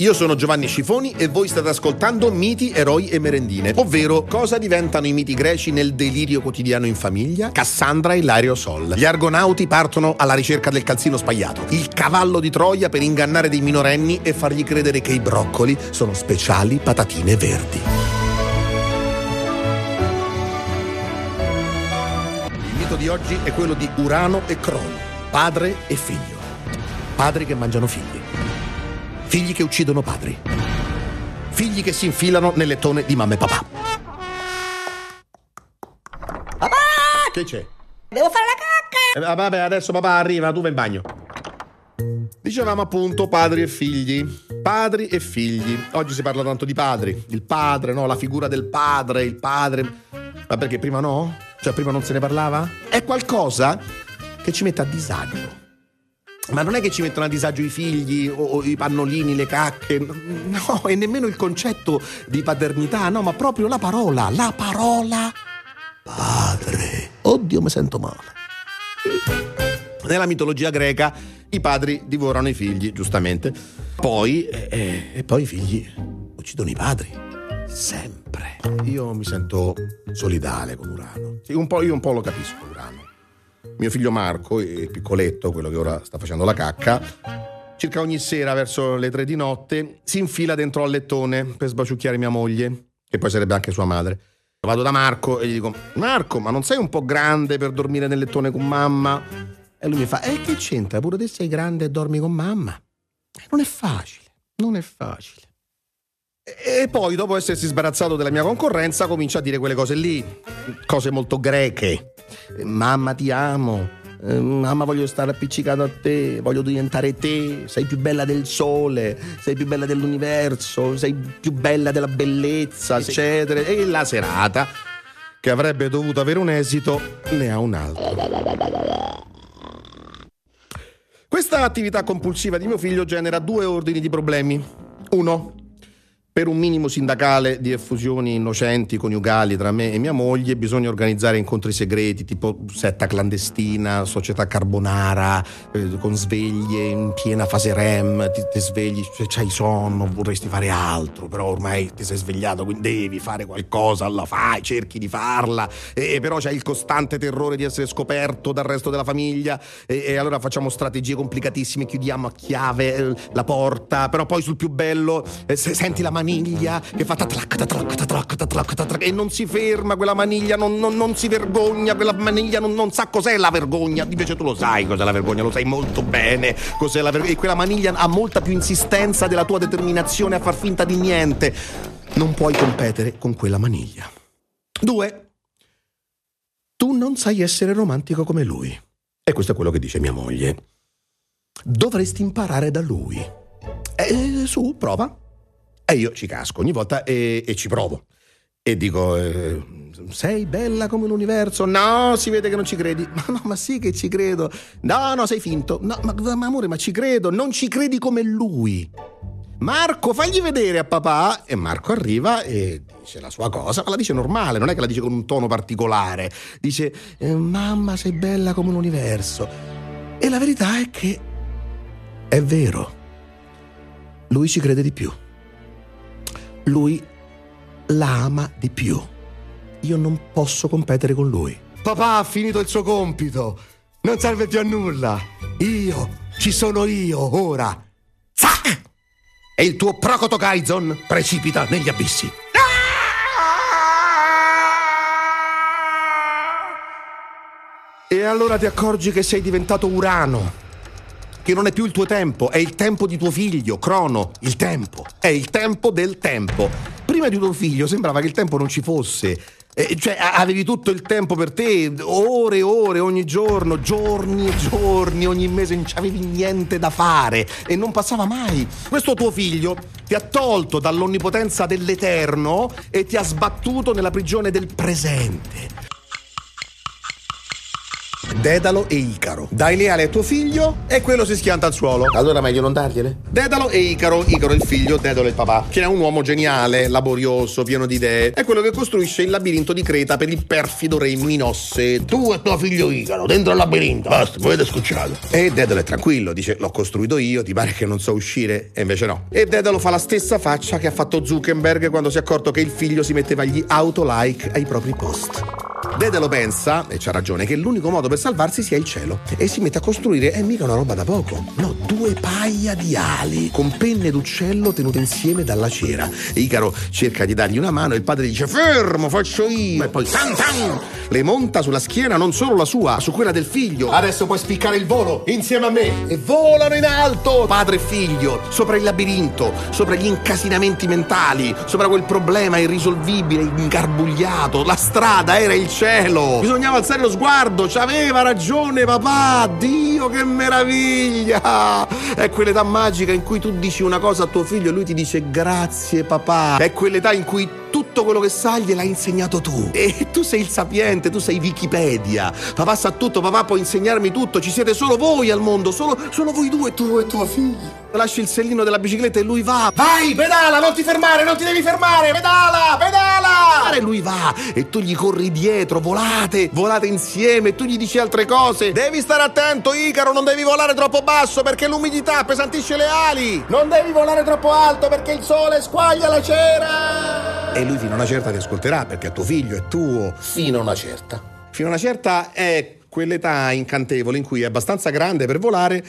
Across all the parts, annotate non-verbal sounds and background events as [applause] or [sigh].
Io sono Giovanni Scifoni e voi state ascoltando Miti, Eroi e Merendine, ovvero cosa diventano i miti greci nel delirio quotidiano in famiglia? Cassandra e Lario Sol. Gli argonauti partono alla ricerca del calzino spagliato, il cavallo di Troia per ingannare dei minorenni e fargli credere che i broccoli sono speciali patatine verdi. Il mito di oggi è quello di Urano e Crono, padre e figlio. Padri che mangiano figli. Figli che uccidono padri. Figli che si infilano nel lettone di mamma e papà. Papà! Che c'è? Devo fare la cacca! Eh, vabbè, adesso papà arriva, tu vai in bagno. Dicevamo appunto padri e figli. Padri e figli. Oggi si parla tanto di padri. Il padre, no? La figura del padre, il padre. Ma perché prima no? Cioè prima non se ne parlava? È qualcosa che ci mette a disagio. Ma non è che ci mettono a disagio i figli o, o, i pannolini, le cacche, no, e nemmeno il concetto di paternità, no, ma proprio la parola, la parola padre. Oddio, mi sento male. Nella mitologia greca i padri divorano i figli, giustamente. Poi, eh, e poi i figli uccidono i padri. Sempre. Io mi sento solidale con Urano. Sì, un po', io un po' lo capisco, Urano mio figlio Marco, il piccoletto, quello che ora sta facendo la cacca, circa ogni sera verso le tre di notte si infila dentro al lettone per sbaciucchiare mia moglie, che poi sarebbe anche sua madre. Vado da Marco e gli dico: Marco, ma non sei un po' grande per dormire nel lettone con mamma? E lui mi fa: E eh, che c'entra? Pure te sei grande e dormi con mamma? Non è facile, non è facile. E poi, dopo essersi sbarazzato della mia concorrenza, comincia a dire quelle cose lì, cose molto greche. Mamma ti amo, eh, mamma voglio stare appiccicato a te, voglio diventare te, sei più bella del sole, sei più bella dell'universo, sei più bella della bellezza, eccetera. E la serata, che avrebbe dovuto avere un esito, ne ha un altro. Questa attività compulsiva di mio figlio genera due ordini di problemi. Uno, per un minimo sindacale di effusioni innocenti coniugali tra me e mia moglie bisogna organizzare incontri segreti tipo setta clandestina, società carbonara, eh, con sveglie in piena fase REM, ti, ti svegli, cioè, c'hai sonno, vorresti fare altro, però ormai ti sei svegliato, quindi devi fare qualcosa, la fai, cerchi di farla, e, però c'hai il costante terrore di essere scoperto dal resto della famiglia e, e allora facciamo strategie complicatissime, chiudiamo a chiave eh, la porta, però poi sul più bello eh, se, senti la maniglia che fa tatrac, tatrac, tatrac, tatrac, tatrac, e non si ferma quella maniglia, non, non, non si vergogna, quella maniglia non, non, sa cos'è la vergogna, invece tu lo sai cos'è la vergogna, lo sai molto bene cos'è la vergogna, e quella maniglia ha molta più insistenza della tua determinazione a far finta di niente. Non puoi competere con quella maniglia. Due, tu non sai essere romantico come lui. E questo è quello che dice mia moglie. Dovresti imparare da lui. Eh, su, prova. E io ci casco ogni volta e, e ci provo. E dico, eh, sei bella come l'universo? No, si vede che non ci credi. Ma no, ma sì che ci credo. No, no, sei finto. No, ma, ma amore, ma ci credo. Non ci credi come lui. Marco, fagli vedere a papà. E Marco arriva e dice la sua cosa, ma la dice normale, non è che la dice con un tono particolare. Dice, eh, mamma, sei bella come l'universo. E la verità è che è vero. Lui ci crede di più lui la ama di più. Io non posso competere con lui. Papà ha finito il suo compito. Non serve più a nulla. Io, ci sono io ora. Zac! E il tuo Procoto Gaizon precipita negli abissi. E allora ti accorgi che sei diventato Urano che non è più il tuo tempo, è il tempo di tuo figlio, Crono, il tempo, è il tempo del tempo. Prima di tuo figlio sembrava che il tempo non ci fosse. Eh, cioè, avevi tutto il tempo per te, ore e ore, ogni giorno, giorni e giorni, ogni mese, non avevi niente da fare e non passava mai. Questo tuo figlio ti ha tolto dall'onnipotenza dell'eterno e ti ha sbattuto nella prigione del presente. Dedalo e Icaro. Dai leale a tuo figlio e quello si schianta al suolo. Allora meglio non dargliele? Dedalo e Icaro, Icaro il figlio, Dedalo il papà, che è un uomo geniale, laborioso, pieno di idee. È quello che costruisce il labirinto di Creta per il perfido re Minosse. Tu e tuo figlio Icaro, dentro al labirinto. Basta, mi avete scocciato. E Dedalo è tranquillo, dice l'ho costruito io, ti pare che non so uscire? E invece no. E Dedalo fa la stessa faccia che ha fatto Zuckerberg quando si è accorto che il figlio si metteva gli auto-like ai propri post. Dedalo pensa, e c'ha ragione, che l'unico modo per salvarsi sia il cielo. E si mette a costruire, è mica una roba da poco. No, due paia di ali, con penne d'uccello tenute insieme dalla cera. Icaro cerca di dargli una mano e il padre dice fermo, faccio io. E poi tan tan, le monta sulla schiena non solo la sua, su quella del figlio. Adesso puoi spiccare il volo insieme a me. E volano in alto, padre e figlio, sopra il labirinto, sopra gli incasinamenti mentali, sopra quel problema irrisolvibile, ingarbugliato. La strada era il cielo. Bisognava alzare lo sguardo, c'aveva ragione papà. Dio che meraviglia! È quell'età magica in cui tu dici una cosa a tuo figlio e lui ti dice grazie papà. È quell'età in cui tutto quello che sa gliel'hai insegnato tu. E tu sei il sapiente, tu sei Wikipedia. Papà sa tutto, papà può insegnarmi tutto. Ci siete solo voi al mondo, solo, solo voi due, tu e tuo figlio. Lasci il sellino della bicicletta e lui va. Vai, pedala, non ti fermare, non ti devi fermare, pedala, pedala! E lui va e tu gli corri dietro, volate, volate insieme e tu gli dici altre cose. Devi stare attento, Icaro, non devi volare troppo basso perché l'umidità appesantisce le ali. Non devi volare troppo alto perché il sole squaglia la cera. E lui fino a una certa ti ascolterà perché è tuo figlio, è tuo. Fino a una certa. Fino a una certa è quell'età incantevole in cui è abbastanza grande per volare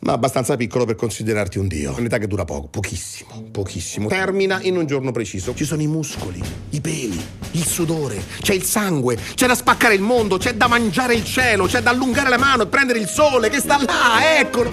ma abbastanza piccolo per considerarti un dio. Un'età che dura poco, pochissimo, pochissimo. Termina in un giorno preciso. Ci sono i muscoli, i peli, il sudore, c'è il sangue, c'è da spaccare il mondo, c'è da mangiare il cielo, c'è da allungare la mano e prendere il sole che sta là, eccolo.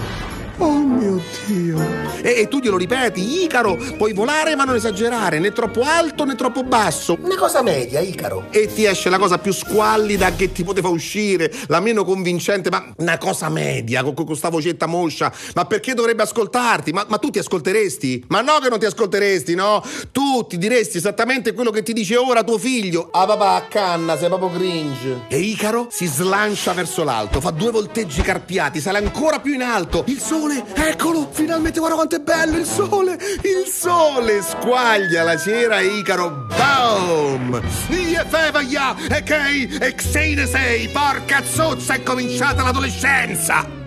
Oh mio Dio! E, e, tu glielo ripeti, Icaro, puoi volare ma non esagerare, né troppo alto né troppo basso. Una cosa media, Icaro. E ti esce la cosa più squallida che ti poteva uscire, la meno convincente, ma una cosa media, con, con questa vocetta moscia. Ma perché dovrebbe ascoltarti? Ma, ma tu ti ascolteresti? Ma no che non ti ascolteresti, no? Tu ti diresti esattamente quello che ti dice ora tuo figlio. Ah papà, a canna, sei proprio cringe. E Icaro si slancia verso l'alto, fa due volteggi carpiati, sale ancora più in alto. Il sole sole, eccolo, finalmente guarda quanto è bello il sole, il sole squaglia la cera Icaro, boom! Ie fevaglia, e che, e xene sei, porca zozza, è cominciata l'adolescenza!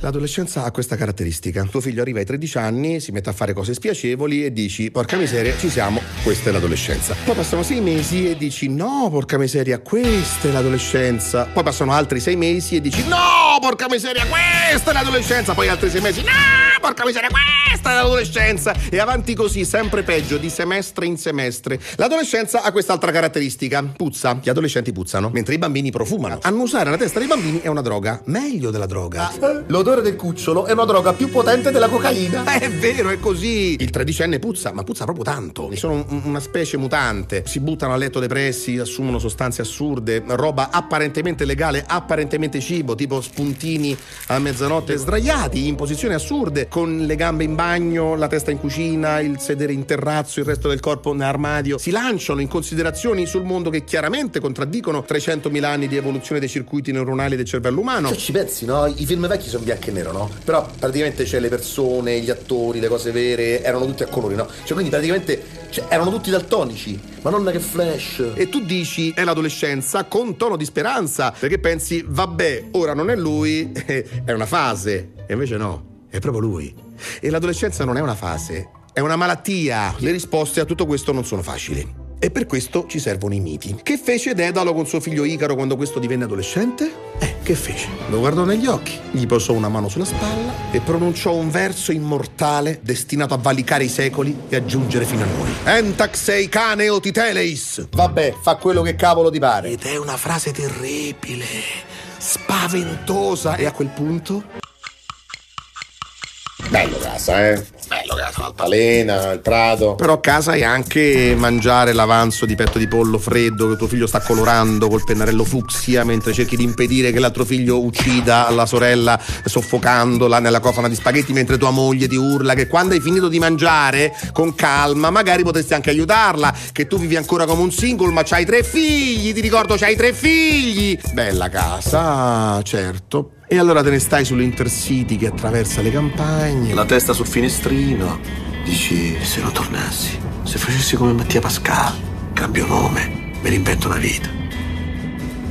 L'adolescenza ha questa caratteristica. Tuo figlio arriva ai 13 anni, si mette a fare cose spiacevoli e dici, porca miseria, ci siamo, questa è l'adolescenza. Poi passano sei mesi e dici, no, porca miseria, questa è l'adolescenza. Poi passano altri sei mesi e dici, no, porca miseria, questa è l'adolescenza. Poi altri sei mesi, no, porca miseria, questa è l'adolescenza. E avanti così, sempre peggio, di semestre in semestre. L'adolescenza ha quest'altra caratteristica, puzza. Gli adolescenti puzzano, mentre i bambini profumano. Annusare la testa dei bambini è una droga, meglio della droga. Lo l'odore del cucciolo è una droga più potente della cocaina. È vero, è così. Il tredicenne puzza, ma puzza proprio tanto. Sono un, una specie mutante. Si buttano a letto depressi, assumono sostanze assurde, roba apparentemente legale, apparentemente cibo, tipo spuntini a mezzanotte sdraiati in posizioni assurde, con le gambe in bagno, la testa in cucina, il sedere in terrazzo, il resto del corpo nell'armadio. Si lanciano in considerazioni sul mondo che chiaramente contraddicono 300.000 anni di evoluzione dei circuiti neuronali del cervello umano. Cioè, ci pensi, no? I film vecchi sono bianco e nero, no? Però praticamente c'è le persone, gli attori, le cose vere erano tutte a colori, no? Cioè quindi praticamente cioè, erano tutti daltonici, ma non che flash. E tu dici è l'adolescenza con tono di speranza, perché pensi vabbè, ora non è lui, [laughs] è una fase. E invece no, è proprio lui. E l'adolescenza non è una fase, è una malattia. Le risposte a tutto questo non sono facili. E per questo ci servono i miti. Che fece Dedalo con suo figlio Icaro quando questo divenne adolescente? Eh, che fece? Lo guardò negli occhi, gli posò una mano sulla spalla e pronunciò un verso immortale destinato a valicare i secoli e a giungere fino a noi. Entax sei cane o titeleis! Vabbè, fa quello che cavolo ti pare. Ed è una frase terribile, spaventosa. E a quel punto... Bello casa, eh? Bello casa, l'altalena, il prato. Però casa è anche mangiare l'avanzo di petto di pollo freddo che tuo figlio sta colorando col pennarello fucsia mentre cerchi di impedire che l'altro figlio uccida la sorella soffocandola nella cofana di spaghetti mentre tua moglie ti urla che quando hai finito di mangiare con calma magari potresti anche aiutarla, che tu vivi ancora come un single ma c'hai tre figli, ti ricordo c'hai tre figli. Bella casa, certo, e allora te ne stai sull'Intercity che attraversa le campagne. La testa sul finestrino. Dici, se lo tornassi, se facessi come Mattia Pascal, cambio nome, me ne invento una vita.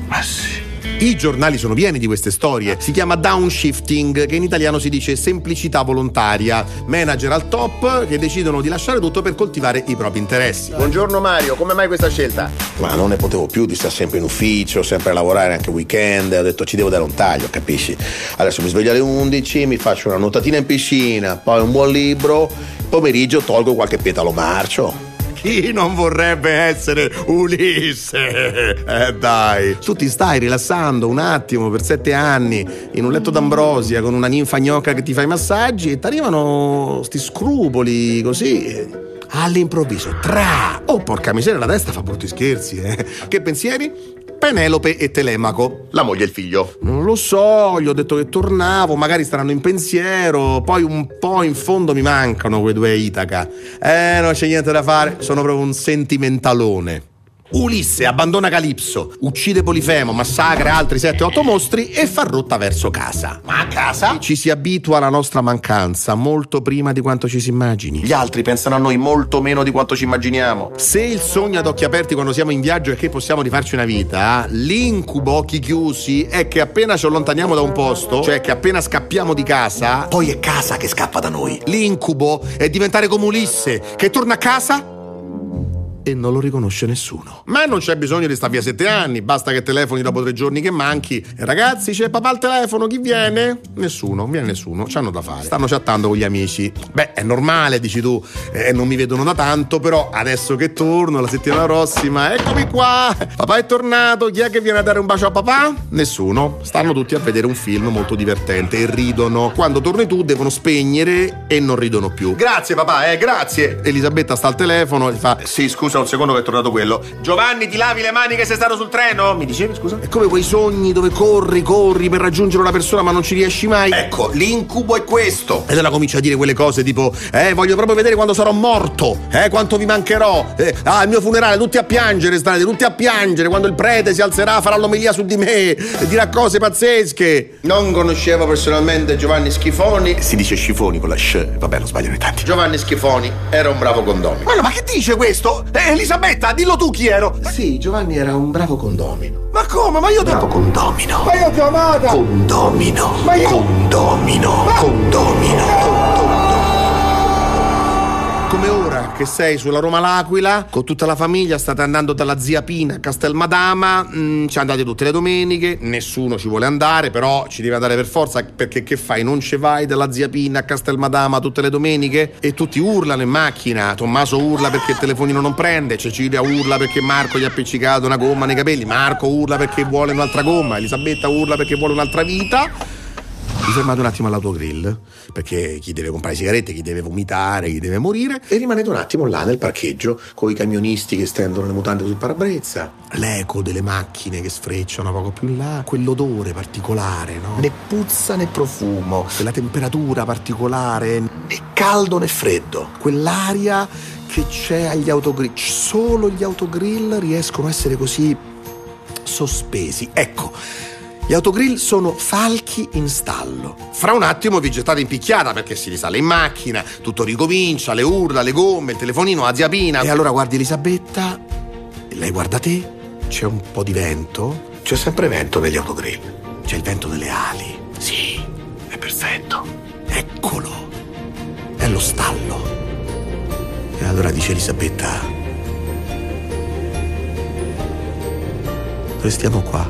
Ma sì. I giornali sono pieni di queste storie. Si chiama downshifting, che in italiano si dice semplicità volontaria. Manager al top che decidono di lasciare tutto per coltivare i propri interessi. Buongiorno Mario, come mai questa scelta? Ma non ne potevo più di stare sempre in ufficio, sempre a lavorare anche weekend. Ho detto ci devo dare un taglio, capisci? Adesso mi sveglio alle 11, mi faccio una nuotatina in piscina, poi un buon libro, pomeriggio tolgo qualche petalo marcio. Chi non vorrebbe essere Ulisse? Eh dai. Tu ti stai rilassando un attimo per sette anni in un letto d'ambrosia con una ninfa gnocca che ti fa i massaggi e ti arrivano sti scrupoli così. All'improvviso, tra! Oh, porca miseria, la testa fa brutti scherzi, eh. Che pensieri? Penelope e Telemaco. La moglie e il figlio. Non lo so, gli ho detto che tornavo, magari staranno in pensiero, poi un po' in fondo mi mancano quei due Itaca. Eh, non c'è niente da fare, sono proprio un sentimentalone. Ulisse abbandona Calipso, uccide Polifemo, massacra altri 7-8 mostri e fa rotta verso casa. Ma a casa? Ci si abitua alla nostra mancanza molto prima di quanto ci si immagini. Gli altri pensano a noi molto meno di quanto ci immaginiamo. Se il sogno ad occhi aperti quando siamo in viaggio è che possiamo rifarci una vita, l'incubo occhi chiusi è che appena ci allontaniamo da un posto, cioè che appena scappiamo di casa, Poi è casa che scappa da noi. l'incubo è diventare come Ulisse, che torna a casa e non lo riconosce nessuno. Ma non c'è bisogno di stare via sette anni, basta che telefoni dopo tre giorni che manchi. Ragazzi, c'è papà al telefono, chi viene? Nessuno, viene nessuno, c'hanno da fare. Stanno chattando con gli amici. Beh, è normale, dici tu, eh, non mi vedono da tanto, però adesso che torno la settimana prossima, eccomi qua. Papà è tornato, chi è che viene a dare un bacio a papà? Nessuno. Stanno tutti a vedere un film molto divertente e ridono. Quando torni tu devono spegnere e non ridono più. Grazie papà, eh, grazie. Elisabetta sta al telefono e fa Sì, scusa un secondo che è tornato quello. Giovanni, ti lavi le mani che sei stato sul treno? Mi dicevi, scusa? È come quei sogni dove corri, corri per raggiungere una persona ma non ci riesci mai. Ecco, l'incubo è questo. Ed allora comincia a dire quelle cose tipo Eh, voglio proprio vedere quando sarò morto Eh, quanto vi mancherò Eh, Ah, il mio funerale, tutti a piangere state, tutti a piangere Quando il prete si alzerà farà l'omelia su di me E dirà cose pazzesche Non conoscevo personalmente Giovanni Schifoni. Si dice scifoni con la sc Vabbè, lo sbagliano in tanti Giovanni Schifoni era un bravo condomino. Ma no, ma che dice questo? Eh, Elisabetta, dillo tu chi ero Sì, Giovanni era un bravo condomino. Ma come? Ma io devo... Bravo condomino. Ma io ti ho amata Condomino. Ma io- Condomino. Condomino. Come ora che sei sulla Roma L'Aquila, con tutta la famiglia, state andando dalla zia Pina a Castelmadama, mm, ci andate tutte le domeniche, nessuno ci vuole andare, però ci deve andare per forza, perché che fai? Non ci vai dalla zia Pina a Castelmadama tutte le domeniche? E tutti urlano in macchina, Tommaso urla perché il telefonino non prende, Cecilia urla perché Marco gli ha appiccicato una gomma nei capelli, Marco urla perché vuole un'altra gomma, Elisabetta urla perché vuole un'altra vita. Vi fermate un attimo all'autogrill, perché chi deve comprare sigarette, chi deve vomitare, chi deve morire, E rimanete un attimo là nel parcheggio con i camionisti che stendono le mutande sul parabrezza. l'eco delle macchine che sfrecciano poco più là, quell'odore particolare, no? Né puzza né profumo, quella temperatura particolare, Né caldo né freddo. quell'aria che c'è agli autogrill. Solo gli autogrill riescono a essere così sospesi. Ecco. Gli autogrill sono falchi in stallo. Fra un attimo vi gettate in picchiata perché si risale in macchina, tutto ricomincia, le urla, le gomme, il telefonino, la zia Pina. E allora guardi Elisabetta, e lei guarda te, c'è un po' di vento, C'è sempre vento negli autogrill. c'è il vento delle ali. Sì, è perfetto. Eccolo, è lo stallo. E allora dice Elisabetta, restiamo qua,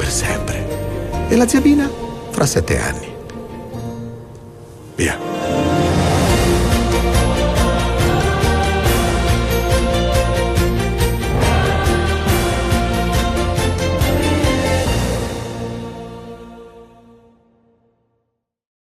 per sempre. E la zia Pina fra sette anni. Via.